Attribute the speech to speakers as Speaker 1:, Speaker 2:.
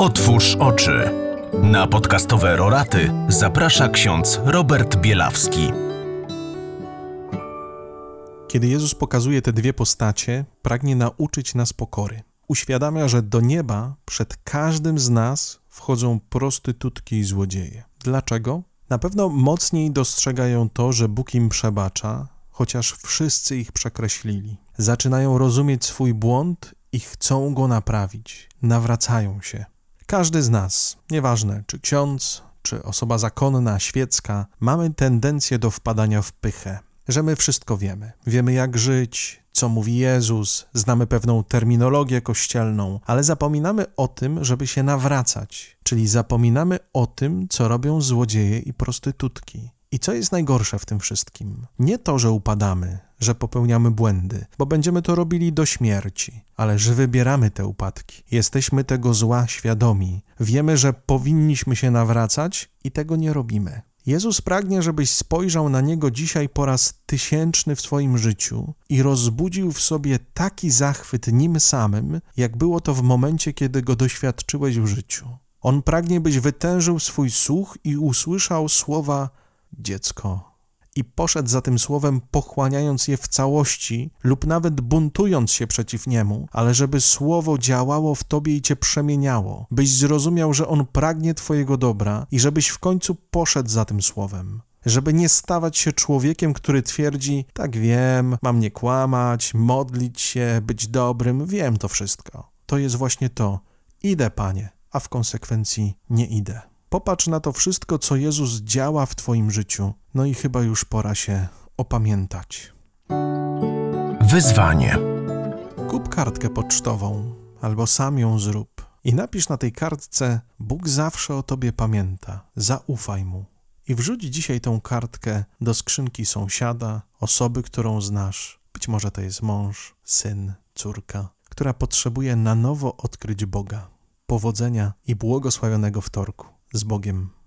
Speaker 1: Otwórz oczy. Na podcastowe roraty zaprasza ksiądz Robert Bielawski.
Speaker 2: Kiedy Jezus pokazuje te dwie postacie, pragnie nauczyć nas pokory. Uświadamia, że do nieba przed każdym z nas wchodzą prostytutki i złodzieje. Dlaczego? Na pewno mocniej dostrzegają to, że Bóg im przebacza, chociaż wszyscy ich przekreślili. Zaczynają rozumieć swój błąd i chcą go naprawić. Nawracają się. Każdy z nas, nieważne czy ksiądz, czy osoba zakonna, świecka, mamy tendencję do wpadania w pychę, że my wszystko wiemy. Wiemy jak żyć, co mówi Jezus, znamy pewną terminologię kościelną, ale zapominamy o tym, żeby się nawracać, czyli zapominamy o tym, co robią złodzieje i prostytutki. I co jest najgorsze w tym wszystkim? Nie to, że upadamy, że popełniamy błędy, bo będziemy to robili do śmierci, ale że wybieramy te upadki. Jesteśmy tego zła świadomi. Wiemy, że powinniśmy się nawracać i tego nie robimy. Jezus pragnie, żebyś spojrzał na Niego dzisiaj po raz tysięczny w swoim życiu i rozbudził w sobie taki zachwyt nim samym, jak było to w momencie, kiedy go doświadczyłeś w życiu. On pragnie, byś wytężył swój słuch i usłyszał słowa dziecko. I poszedł za tym słowem, pochłaniając je w całości, lub nawet buntując się przeciw niemu, ale żeby słowo działało w tobie i cię przemieniało, byś zrozumiał, że on pragnie twojego dobra i żebyś w końcu poszedł za tym słowem żeby nie stawać się człowiekiem, który twierdzi: Tak wiem, mam nie kłamać, modlić się, być dobrym, wiem to wszystko. To jest właśnie to. Idę, panie, a w konsekwencji nie idę. Popatrz na to wszystko, co Jezus działa w Twoim życiu, no i chyba już pora się opamiętać.
Speaker 1: Wyzwanie.
Speaker 2: Kup kartkę pocztową albo sam ją zrób i napisz na tej kartce: Bóg zawsze o Tobie pamięta, zaufaj mu. I wrzuć dzisiaj tą kartkę do skrzynki sąsiada, osoby, którą znasz. Być może to jest mąż, syn, córka, która potrzebuje na nowo odkryć Boga. Powodzenia i błogosławionego wtorku z Bogiem.